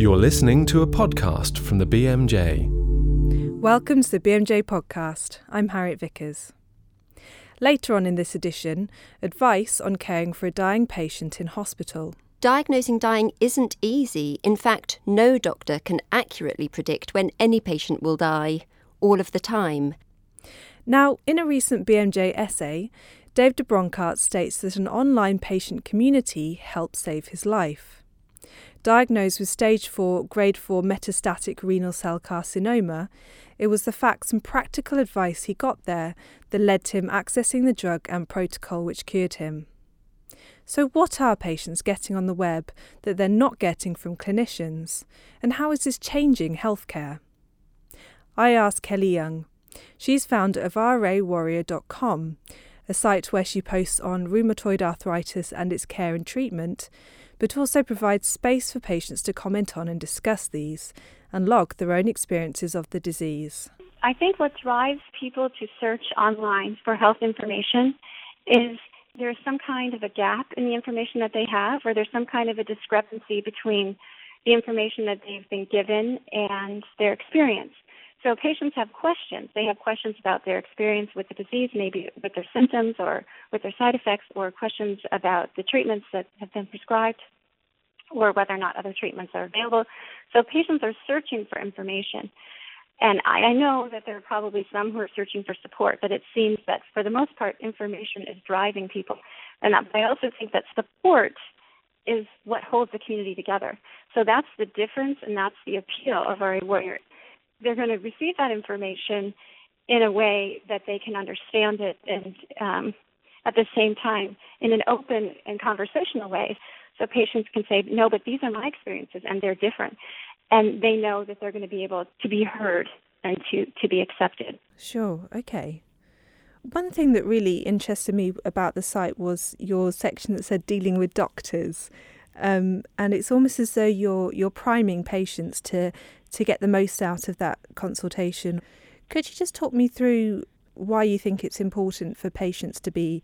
You're listening to a podcast from the BMJ. Welcome to the BMJ podcast. I'm Harriet Vickers. Later on in this edition, advice on caring for a dying patient in hospital. Diagnosing dying isn't easy. In fact, no doctor can accurately predict when any patient will die, all of the time. Now, in a recent BMJ essay, Dave de Bronkart states that an online patient community helped save his life. Diagnosed with stage 4, grade 4 metastatic renal cell carcinoma, it was the facts and practical advice he got there that led to him accessing the drug and protocol which cured him. So, what are patients getting on the web that they're not getting from clinicians? And how is this changing healthcare? I asked Kelly Young. She's founder of RAwarrior.com, a site where she posts on rheumatoid arthritis and its care and treatment, but also provides space for patients to comment on and discuss these and log their own experiences of the disease. I think what drives people to search online for health information is there's some kind of a gap in the information that they have, or there's some kind of a discrepancy between the information that they've been given and their experience. So patients have questions. They have questions about their experience with the disease, maybe with their symptoms or with their side effects, or questions about the treatments that have been prescribed or whether or not other treatments are available. So patients are searching for information. And I, I know that there are probably some who are searching for support, but it seems that for the most part, information is driving people. And I also think that support is what holds the community together. So that's the difference, and that's the appeal of RAwarrior they're going to receive that information in a way that they can understand it and um, at the same time in an open and conversational way. So patients can say no but these are my experiences and they're different. And they know that they're going to be able to be heard and to, to be accepted. Sure. Okay. One thing that really interested me about the site was your section that said dealing with doctors. Um, and it's almost as though you're you're priming patients to to get the most out of that consultation. Could you just talk me through why you think it's important for patients to be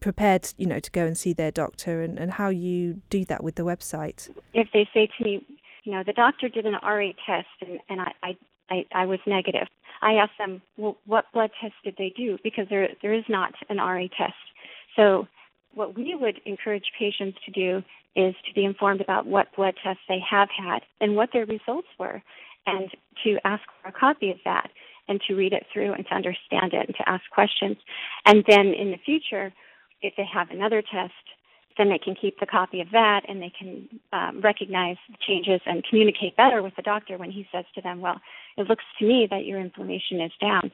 prepared, you know, to go and see their doctor and, and how you do that with the website? If they say to me, you know, the doctor did an RA test and, and I, I, I, I was negative, I ask them, well, what blood test did they do? Because there, there is not an RA test. So what we would encourage patients to do is to be informed about what blood tests they have had and what their results were and to ask for a copy of that and to read it through and to understand it and to ask questions. And then in the future, if they have another test, then they can keep the copy of that and they can um, recognize changes and communicate better with the doctor when he says to them, Well, it looks to me that your inflammation is down.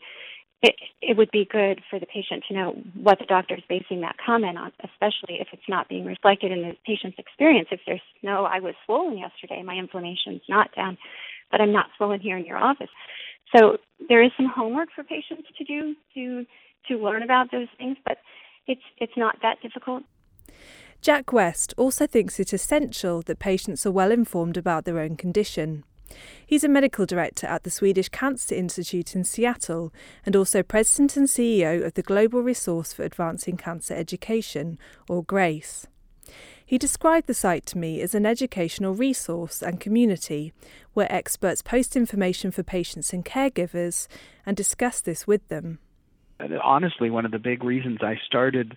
It, it would be good for the patient to know what the doctor is basing that comment on, especially if it's not being reflected in the patient's experience. If there's no, I was swollen yesterday, my inflammation's not down but I'm not swollen here in your office. So there is some homework for patients to do to to learn about those things, but it's it's not that difficult. Jack West also thinks it essential that patients are well informed about their own condition. He's a medical director at the Swedish Cancer Institute in Seattle and also president and CEO of the Global Resource for Advancing Cancer Education, or GRACE. He described the site to me as an educational resource and community where experts post information for patients and caregivers and discuss this with them. Honestly, one of the big reasons I started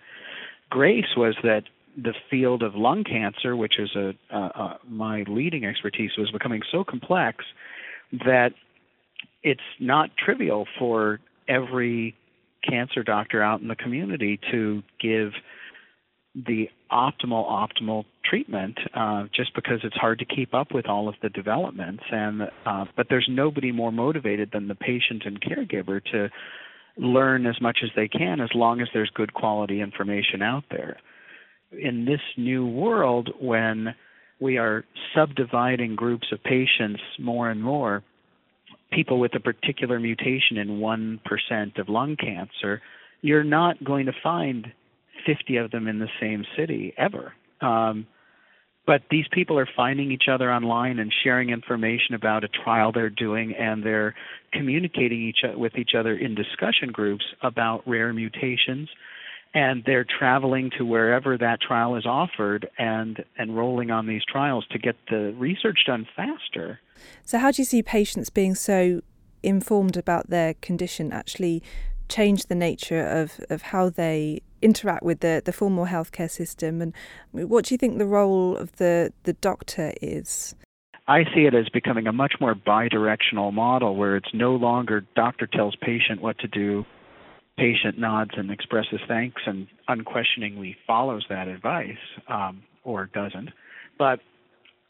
Grace was that the field of lung cancer, which is a, my leading expertise, was becoming so complex that it's not trivial for every cancer doctor out in the community to give the optimal optimal treatment uh, just because it's hard to keep up with all of the developments. And uh, but there's nobody more motivated than the patient and caregiver to learn as much as they can as long as there's good quality information out there in this new world when we are subdividing groups of patients more and more people with a particular mutation in 1% of lung cancer you're not going to find 50 of them in the same city ever. Um, but these people are finding each other online and sharing information about a trial they're doing, and they're communicating each with each other in discussion groups about rare mutations. And they're traveling to wherever that trial is offered and enrolling on these trials to get the research done faster. So, how do you see patients being so informed about their condition actually change the nature of, of how they interact with the, the formal healthcare system? And what do you think the role of the, the doctor is? I see it as becoming a much more bidirectional model where it's no longer doctor tells patient what to do, patient nods and expresses thanks and unquestioningly follows that advice um, or doesn't. But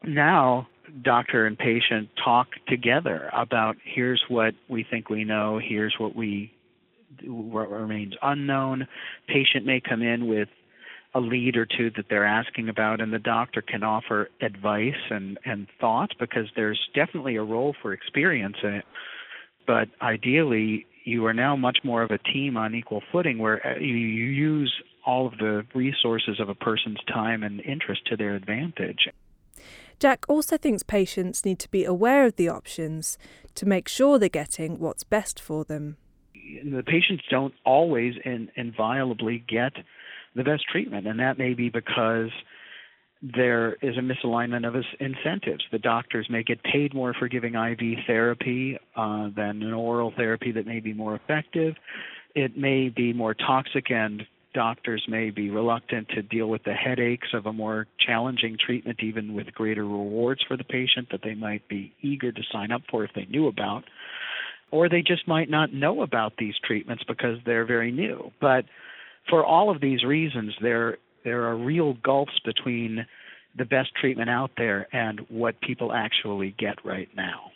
now, doctor and patient talk together about here's what we think we know, here's what we what remains unknown. Patient may come in with a lead or two that they're asking about, and the doctor can offer advice and, and thoughts because there's definitely a role for experience in it. But ideally, you are now much more of a team on equal footing where uh, you, you use all of the resources of a person's time and interest to their advantage. Jack also thinks patients need to be aware of the options to make sure they're getting what's best for them. The patients don't always and inviolably get the best treatment, and that may be because there is a misalignment of incentives. The doctors may get paid more for giving IV therapy uh, than an oral therapy that may be more effective. It may be more toxic, and doctors may be reluctant to deal with the headaches of a more challenging treatment, even with greater rewards for the patient that they might be eager to sign up for if they knew about. Or they just might not know about these treatments because they're very new. But for all of these reasons, there there are real gulfs between the best treatment out there and what people actually get right now.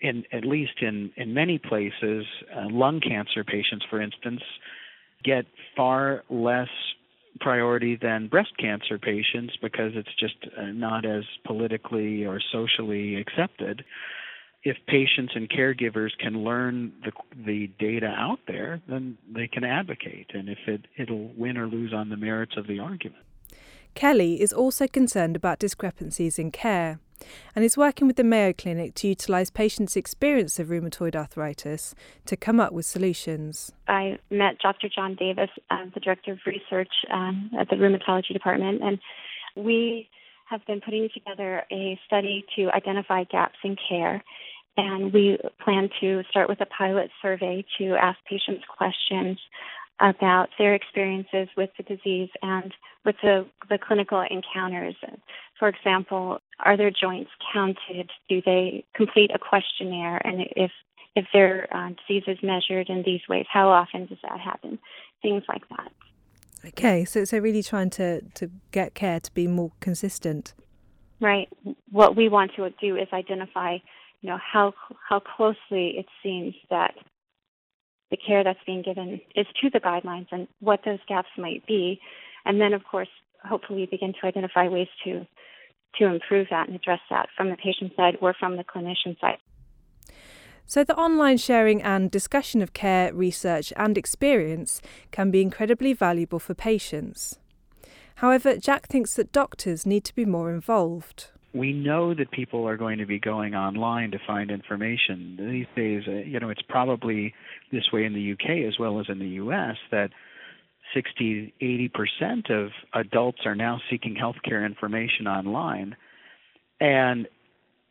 In at least in in many places, uh, lung cancer patients, for instance, get far less priority than breast cancer patients because it's just uh, not as politically or socially accepted if patients and caregivers can learn the the data out there, then they can advocate, and if it it'll win or lose on the merits of the argument. Kelly is also concerned about discrepancies in care and is working with the Mayo Clinic to utilise patients' experience of rheumatoid arthritis to come up with solutions. I met Dr. John Davis, um, the Director of Research um, at the Rheumatology Department, and we have been putting together a study to identify gaps in care and we plan to start with a pilot survey to ask patients questions about their experiences with the disease and with the, the clinical encounters. For example, are their joints counted? Do they complete a questionnaire? And if if their uh, disease is measured in these ways, how often does that happen? Things like that. Okay, so so really trying to to get care to be more consistent. Right. What we want to do is identify you know how how closely it seems that the care that's being given is to the guidelines and what those gaps might be, and then of course hopefully begin to identify ways to to improve that and address that from the patient side or from the clinician side. So, the online sharing and discussion of care, research, and experience can be incredibly valuable for patients. However, Jack thinks that doctors need to be more involved we know that people are going to be going online to find information these days. Uh, you know, it's probably this way in the UK as well as in the US that 60, 80 percent of adults are now seeking healthcare information online, and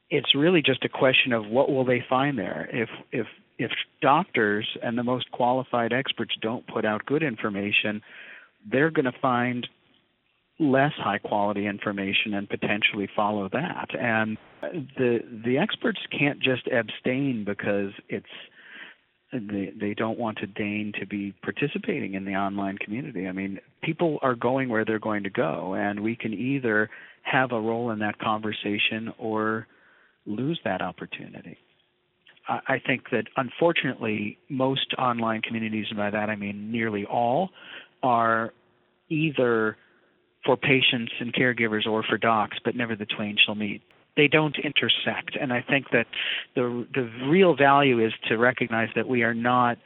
it's really just a question of what will they find there. If if if doctors and the most qualified experts don't put out good information, they're going to find less high quality information and potentially follow that. And the the experts can't just abstain because it's they they don't want to deign to be participating in the online community. I mean, people are going where they're going to go, and we can either have a role in that conversation or lose that opportunity. I, I think that unfortunately, most online communities, and by that I mean nearly all, are either for patients and caregivers or for docs, but never the twain shall meet. They don't intersect, and I think that the the real value is to recognize that we are not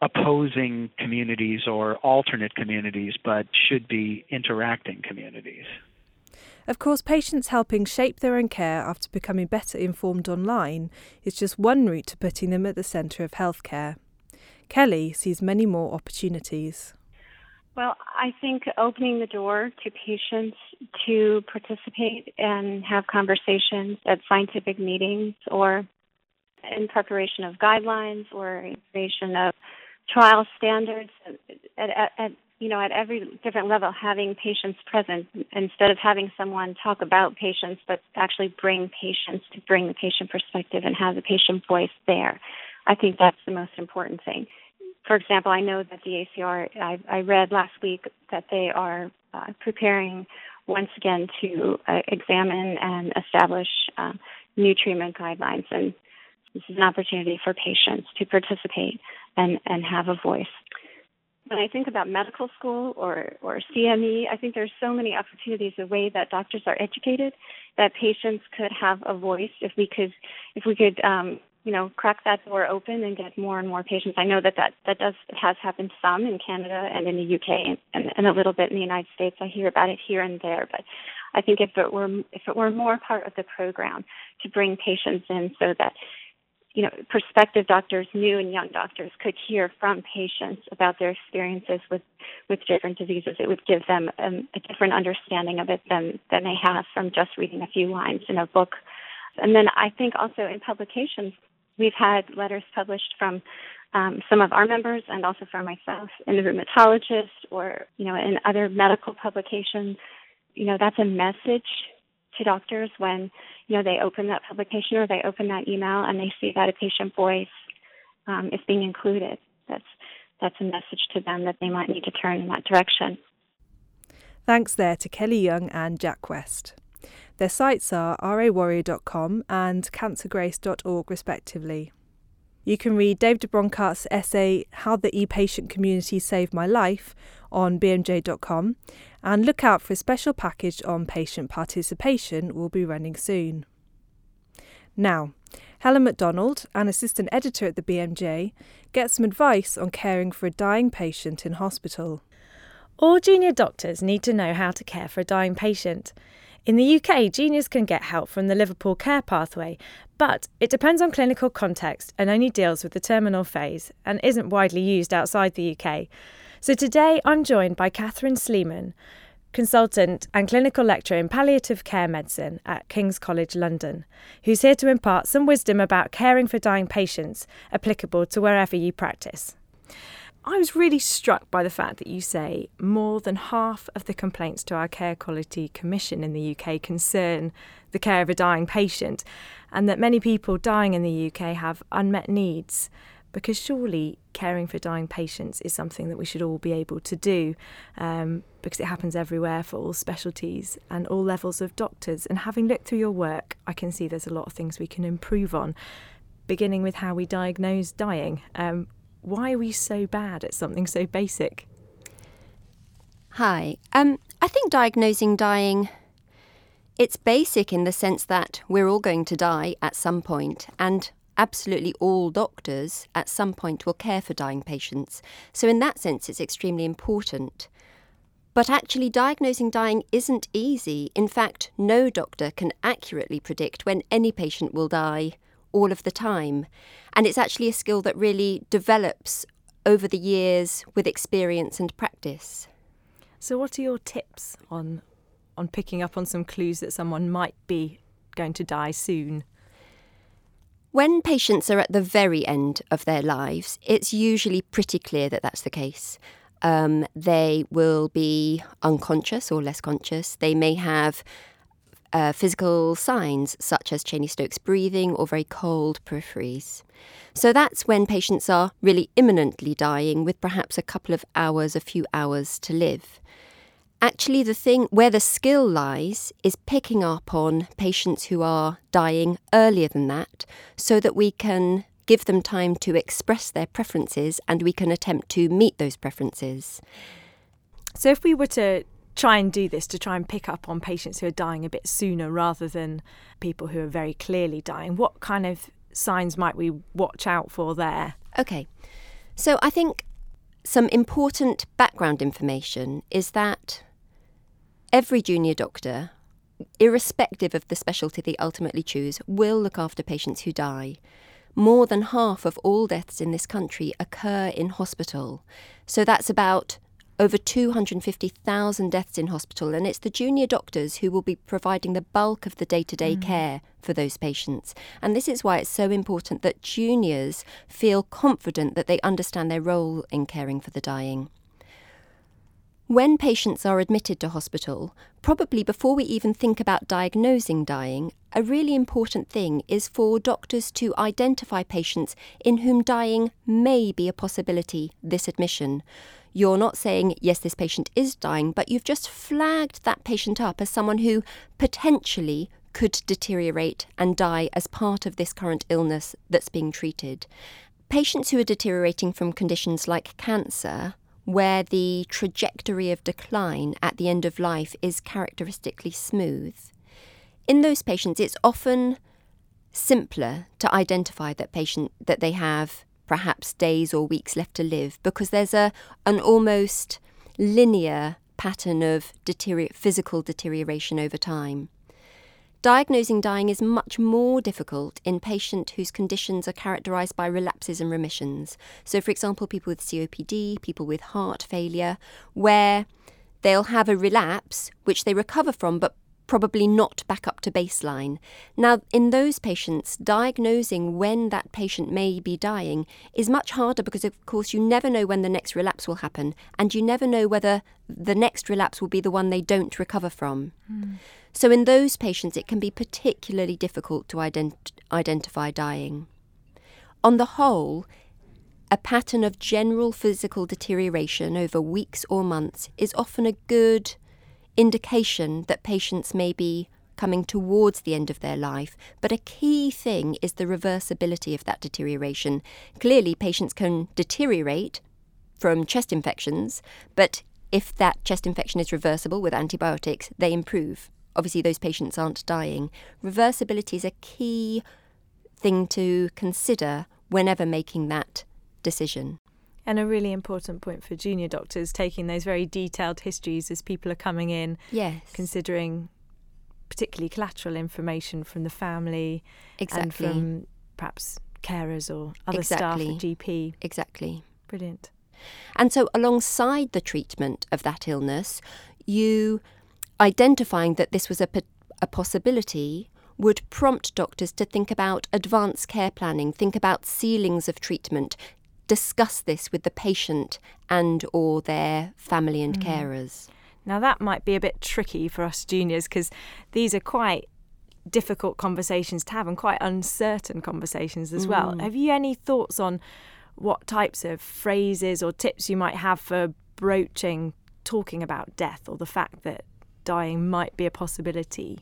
opposing communities or alternate communities, but should be interacting communities. Of course, patients helping shape their own care after becoming better informed online is just one route to putting them at the centre of healthcare. Kelly sees many more opportunities. Well, I think opening the door to patients to participate and have conversations at scientific meetings or in preparation of guidelines or in creation of trial standards at, at, at you know at every different level having patients present instead of having someone talk about patients but actually bring patients to bring the patient perspective and have the patient voice there. I think that's the most important thing for example, I know that the ACR, I, I read last week that they are uh, preparing once again to uh, examine and establish um, new treatment guidelines. And this is an opportunity for patients to participate and, and have a voice. When I think about medical school or, or CME, I think there's so many opportunities, the way that doctors are educated, that patients could have a voice if we could, if we could um, you know, crack that door open and get more and more patients. I know that that, that does has happened some in Canada and in the UK and, and a little bit in the United States. I hear about it here and there, but I think if it were if it were more part of the program to bring patients in so that you know prospective doctors, new and young doctors could hear from patients about their experiences with with different diseases, it would give them um, a different understanding of it than than they have from just reading a few lines in a book. And then I think also in publications, We've had letters published from um, some of our members and also from myself in the rheumatologist or, you know, in other medical publications. You know, that's a message to doctors when, you know, they open that publication or they open that email and they see that a patient voice um, is being included. That's that's a message to them that they might need to turn in that direction. Thanks there to Kelly Young and Jack West. Their sites are rawarrior.com and cancergrace.org, respectively. You can read Dave de Bronkart's essay, How the E-Patient Community Saved My Life, on bmj.com, and look out for a special package on patient participation we'll be running soon. Now, Helen MacDonald, an assistant editor at the BMJ, gets some advice on caring for a dying patient in hospital. All junior doctors need to know how to care for a dying patient. In the UK, juniors can get help from the Liverpool Care Pathway, but it depends on clinical context and only deals with the terminal phase and isn't widely used outside the UK. So today I'm joined by Katherine Sleeman, consultant and clinical lecturer in palliative care medicine at King's College London, who's here to impart some wisdom about caring for dying patients applicable to wherever you practice. I was really struck by the fact that you say more than half of the complaints to our Care Quality Commission in the UK concern the care of a dying patient, and that many people dying in the UK have unmet needs. Because surely caring for dying patients is something that we should all be able to do, um, because it happens everywhere for all specialties and all levels of doctors. And having looked through your work, I can see there's a lot of things we can improve on, beginning with how we diagnose dying. Um, why are we so bad at something so basic? Hi. Um, I think diagnosing dying it's basic in the sense that we're all going to die at some point and absolutely all doctors at some point will care for dying patients. So in that sense it's extremely important. But actually diagnosing dying isn't easy. In fact, no doctor can accurately predict when any patient will die all of the time. And it's actually a skill that really develops over the years with experience and practice. So, what are your tips on on picking up on some clues that someone might be going to die soon? When patients are at the very end of their lives, it's usually pretty clear that that's the case. Um, they will be unconscious or less conscious. They may have uh, physical signs such as Cheyne Stokes breathing or very cold peripheries. So that's when patients are really imminently dying with perhaps a couple of hours, a few hours to live. Actually, the thing where the skill lies is picking up on patients who are dying earlier than that so that we can give them time to express their preferences and we can attempt to meet those preferences. So, if we were to try and do this to try and pick up on patients who are dying a bit sooner rather than people who are very clearly dying? What kind of signs might we watch out for there? Okay. So I think some important background information is that every junior doctor, irrespective of the specialty they ultimately choose, will look after patients who die. More than half of all deaths in this country occur in hospital. So that's about over 250,000 deaths in hospital, and it's the junior doctors who will be providing the bulk of the day to day care for those patients. And this is why it's so important that juniors feel confident that they understand their role in caring for the dying. When patients are admitted to hospital, probably before we even think about diagnosing dying, a really important thing is for doctors to identify patients in whom dying may be a possibility this admission. You're not saying, yes, this patient is dying, but you've just flagged that patient up as someone who potentially could deteriorate and die as part of this current illness that's being treated. Patients who are deteriorating from conditions like cancer where the trajectory of decline at the end of life is characteristically smooth. In those patients, it's often simpler to identify that patient that they have perhaps days or weeks left to live because there's a an almost linear pattern of deterior- physical deterioration over time. Diagnosing dying is much more difficult in patients whose conditions are characterized by relapses and remissions. So, for example, people with COPD, people with heart failure, where they'll have a relapse which they recover from but probably not back up to baseline. Now, in those patients, diagnosing when that patient may be dying is much harder because, of course, you never know when the next relapse will happen, and you never know whether the next relapse will be the one they don't recover from. Mm. So, in those patients, it can be particularly difficult to ident- identify dying. On the whole, a pattern of general physical deterioration over weeks or months is often a good indication that patients may be coming towards the end of their life, but a key thing is the reversibility of that deterioration. Clearly, patients can deteriorate from chest infections, but if that chest infection is reversible with antibiotics, they improve obviously those patients aren't dying. Reversibility is a key thing to consider whenever making that decision. And a really important point for junior doctors taking those very detailed histories as people are coming in. Yes. Considering particularly collateral information from the family exactly. and from perhaps carers or other exactly. staff, GP. Exactly. Brilliant. And so, alongside the treatment of that illness, you identifying that this was a, a possibility would prompt doctors to think about advanced care planning, think about ceilings of treatment, discuss this with the patient and or their family and mm. carers. Now that might be a bit tricky for us juniors because these are quite difficult conversations to have and quite uncertain conversations as mm. well. Have you any thoughts on what types of phrases or tips you might have for broaching talking about death or the fact that dying might be a possibility?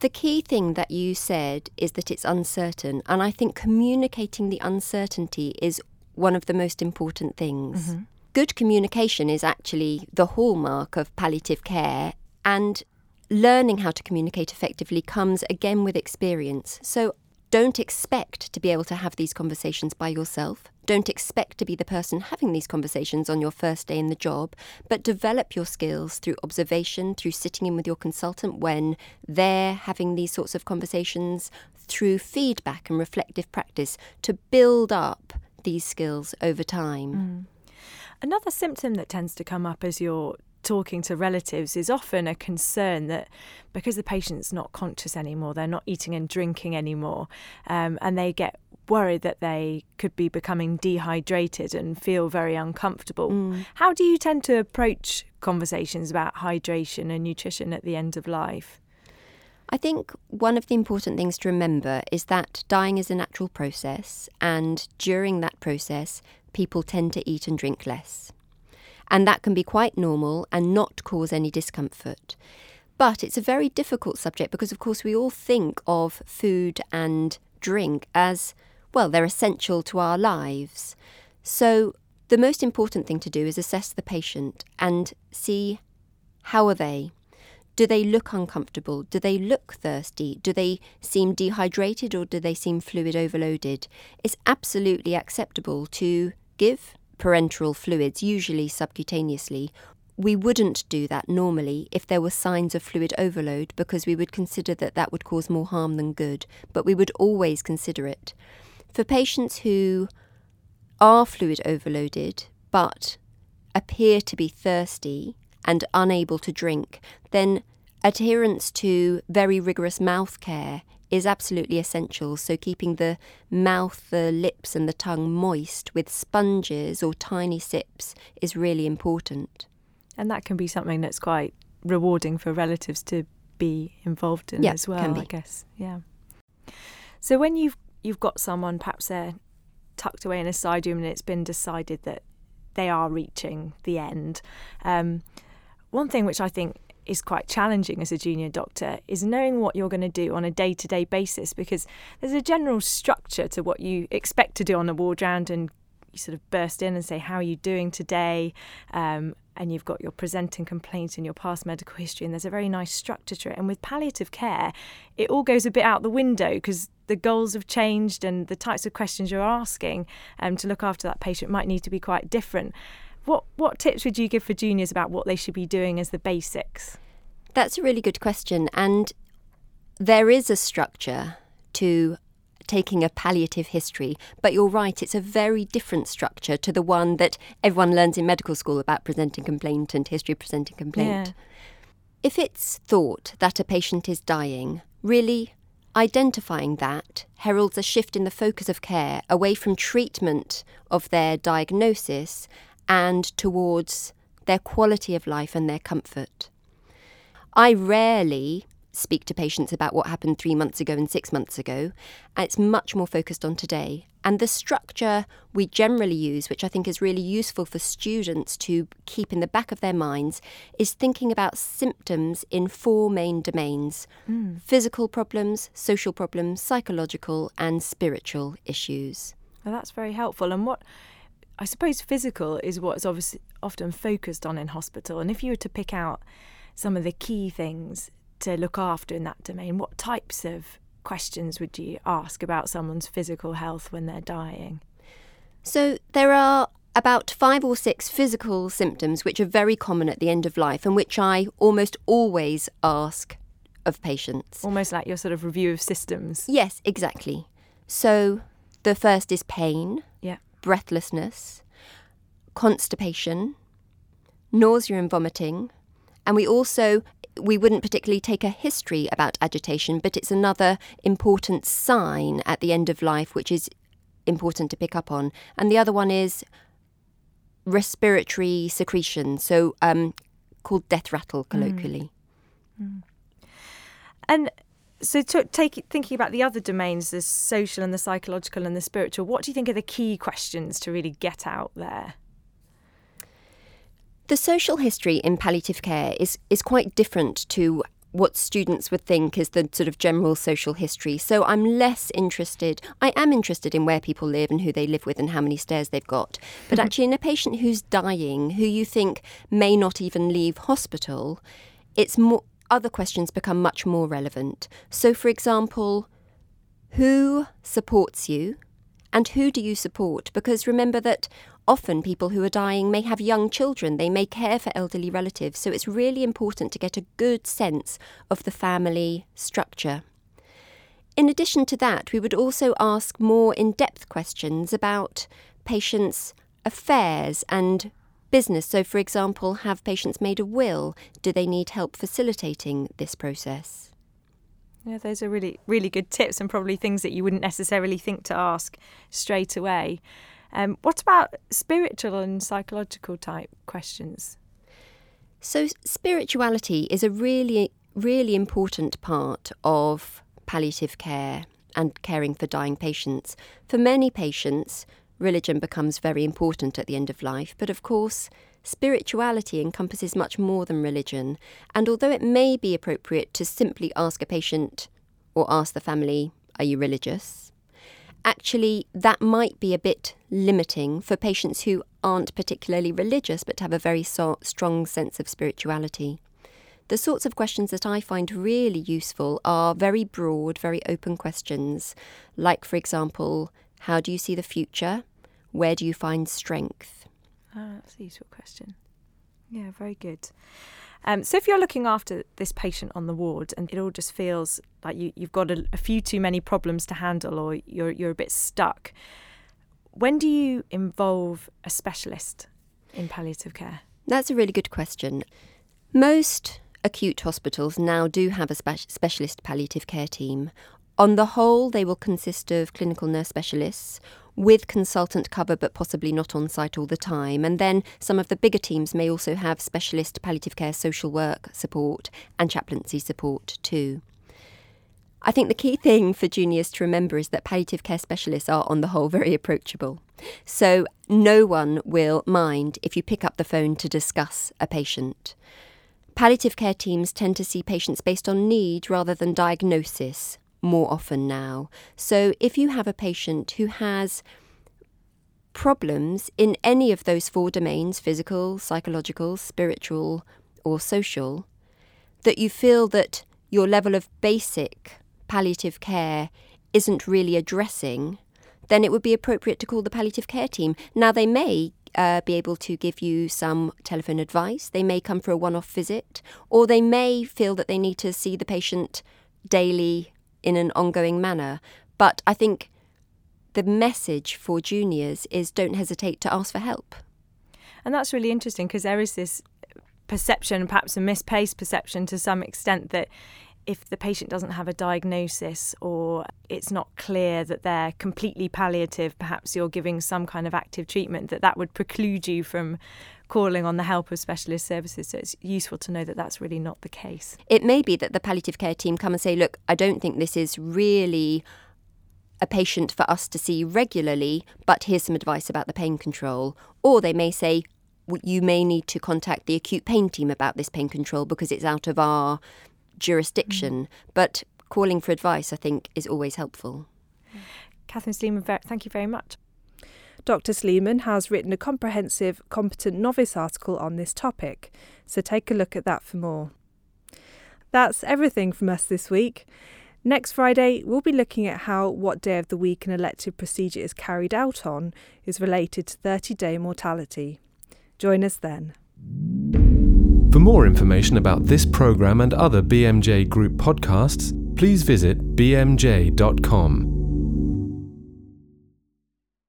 The key thing that you said is that it's uncertain, and I think communicating the uncertainty is one of the most important things. Mm-hmm. Good communication is actually the hallmark of palliative care, and learning how to communicate effectively comes again with experience. So don't expect to be able to have these conversations by yourself. Don't expect to be the person having these conversations on your first day in the job, but develop your skills through observation, through sitting in with your consultant when they're having these sorts of conversations, through feedback and reflective practice to build up these skills over time. Mm. Another symptom that tends to come up as you're talking to relatives is often a concern that because the patient's not conscious anymore, they're not eating and drinking anymore, um, and they get worried that they could be becoming dehydrated and feel very uncomfortable. Mm. How do you tend to approach conversations about hydration and nutrition at the end of life? I think one of the important things to remember is that dying is a natural process, and during that process, people tend to eat and drink less and that can be quite normal and not cause any discomfort. But it's a very difficult subject because, of course, we all think of food and drink as, well, they're essential to our lives. So, the most important thing to do is assess the patient and see how are they? Do they look uncomfortable? Do they look thirsty? Do they seem dehydrated or do they seem fluid overloaded? It's absolutely acceptable to give parenteral fluids, usually subcutaneously. We wouldn't do that normally if there were signs of fluid overload because we would consider that that would cause more harm than good, but we would always consider it. For patients who are fluid overloaded but appear to be thirsty and unable to drink, then adherence to very rigorous mouth care is absolutely essential. So, keeping the mouth, the lips, and the tongue moist with sponges or tiny sips is really important. And that can be something that's quite rewarding for relatives to be involved in Yeah, as well, can be. I guess. Yeah. So when you've you've got someone perhaps they're tucked away in a side room and it's been decided that they are reaching the end, um, one thing which I think is quite challenging as a junior doctor is knowing what you're going to do on a day to day basis because there's a general structure to what you expect to do on a ward round and you sort of burst in and say, How are you doing today? Um, and you've got your presenting complaint and your past medical history, and there's a very nice structure to it. And with palliative care, it all goes a bit out the window because the goals have changed and the types of questions you're asking um, to look after that patient might need to be quite different. What what tips would you give for juniors about what they should be doing as the basics? That's a really good question. And there is a structure to taking a palliative history, but you're right, it's a very different structure to the one that everyone learns in medical school about presenting complaint and history of presenting complaint. Yeah. If it's thought that a patient is dying, really identifying that heralds a shift in the focus of care away from treatment of their diagnosis and towards their quality of life and their comfort. I rarely speak to patients about what happened three months ago and six months ago, and it's much more focused on today. And the structure we generally use, which I think is really useful for students to keep in the back of their minds, is thinking about symptoms in four main domains hmm. physical problems, social problems, psychological, and spiritual issues. Well, that's very helpful. And what I suppose physical is what's obviously often focused on in hospital. And if you were to pick out some of the key things to look after in that domain, what types of questions would you ask about someone's physical health when they're dying? So there are about five or six physical symptoms which are very common at the end of life and which I almost always ask of patients. Almost like your sort of review of systems. Yes, exactly. So the first is pain, Yeah. Breathlessness, constipation, nausea and vomiting, and we also we wouldn't particularly take a history about agitation, but it's another important sign at the end of life which is important to pick up on. And the other one is respiratory secretion, so um, called death rattle colloquially. And so, to take thinking about the other domains, the social and the psychological and the spiritual, what do you think are the key questions to really get out there? The social history in palliative care is, is quite different to what students would think is the sort of general social history. So I'm less interested, I am interested in where people live and who they live with and how many stairs they've got. But mm-hmm. actually, in a patient who's dying, who you think may not even leave hospital, it's more, other questions become much more relevant. So, for example, who supports you and who do you support? Because remember that often people who are dying may have young children, they may care for elderly relatives, so it's really important to get a good sense of the family structure. In addition to that, we would also ask more in depth questions about patients' affairs and business. So, for example, have patients made a will? Do they need help facilitating this process? Yeah, those are really, really good tips and probably things that you wouldn't necessarily think to ask straight away. Um, what about spiritual and psychological type questions? So, spirituality is a really, really important part of palliative care and caring for dying patients. For many patients, religion becomes very important at the end of life, but of course, spirituality encompasses much more than religion. And although it may be appropriate to simply ask a patient or ask the family, Are you religious? actually that might be a bit limiting for patients who aren't particularly religious but have a very so- strong sense of spirituality. The sorts of questions that I find really useful are very broad, very open questions, like, for example, how do you see the future? Where do you find strength? Ah, that's a useful question. Yeah, very good. Um, so, if you're looking after this patient on the ward and it all just feels like you, you've got a, a few too many problems to handle or you're, you're a bit stuck, when do you involve a specialist in palliative care? That's a really good question. Most acute hospitals now do have a spe- specialist palliative care team. On the whole, they will consist of clinical nurse specialists with consultant cover, but possibly not on site all the time. And then some of the bigger teams may also have specialist palliative care social work support and chaplaincy support too. I think the key thing for juniors to remember is that palliative care specialists are, on the whole, very approachable. So no one will mind if you pick up the phone to discuss a patient. Palliative care teams tend to see patients based on need rather than diagnosis more often now. So if you have a patient who has problems in any of those four domains physical, psychological, spiritual, or social that you feel that your level of basic palliative care isn't really addressing, then it would be appropriate to call the palliative care team. Now, they may uh, be able to give you some telephone advice, they may come for a one off visit, or they may feel that they need to see the patient daily in an ongoing manner. But I think the message for juniors is don't hesitate to ask for help. And that's really interesting because there is this perception, perhaps a misplaced perception to some extent, that if the patient doesn't have a diagnosis or it's not clear that they're completely palliative, perhaps you're giving some kind of active treatment, that that would preclude you from calling on the help of specialist services. So it's useful to know that that's really not the case. It may be that the palliative care team come and say, look, I don't think this is really a patient for us to see regularly, but here's some advice about the pain control. Or they may say, you may need to contact the acute pain team about this pain control because it's out of our jurisdiction. Mm. But calling for advice, I think, is always helpful. Katherine Sleeman, thank you very much. Dr. Sleeman has written a comprehensive Competent Novice article on this topic, so take a look at that for more. That's everything from us this week. Next Friday, we'll be looking at how what day of the week an elective procedure is carried out on is related to 30 day mortality. Join us then. For more information about this programme and other BMJ Group podcasts, please visit bmj.com.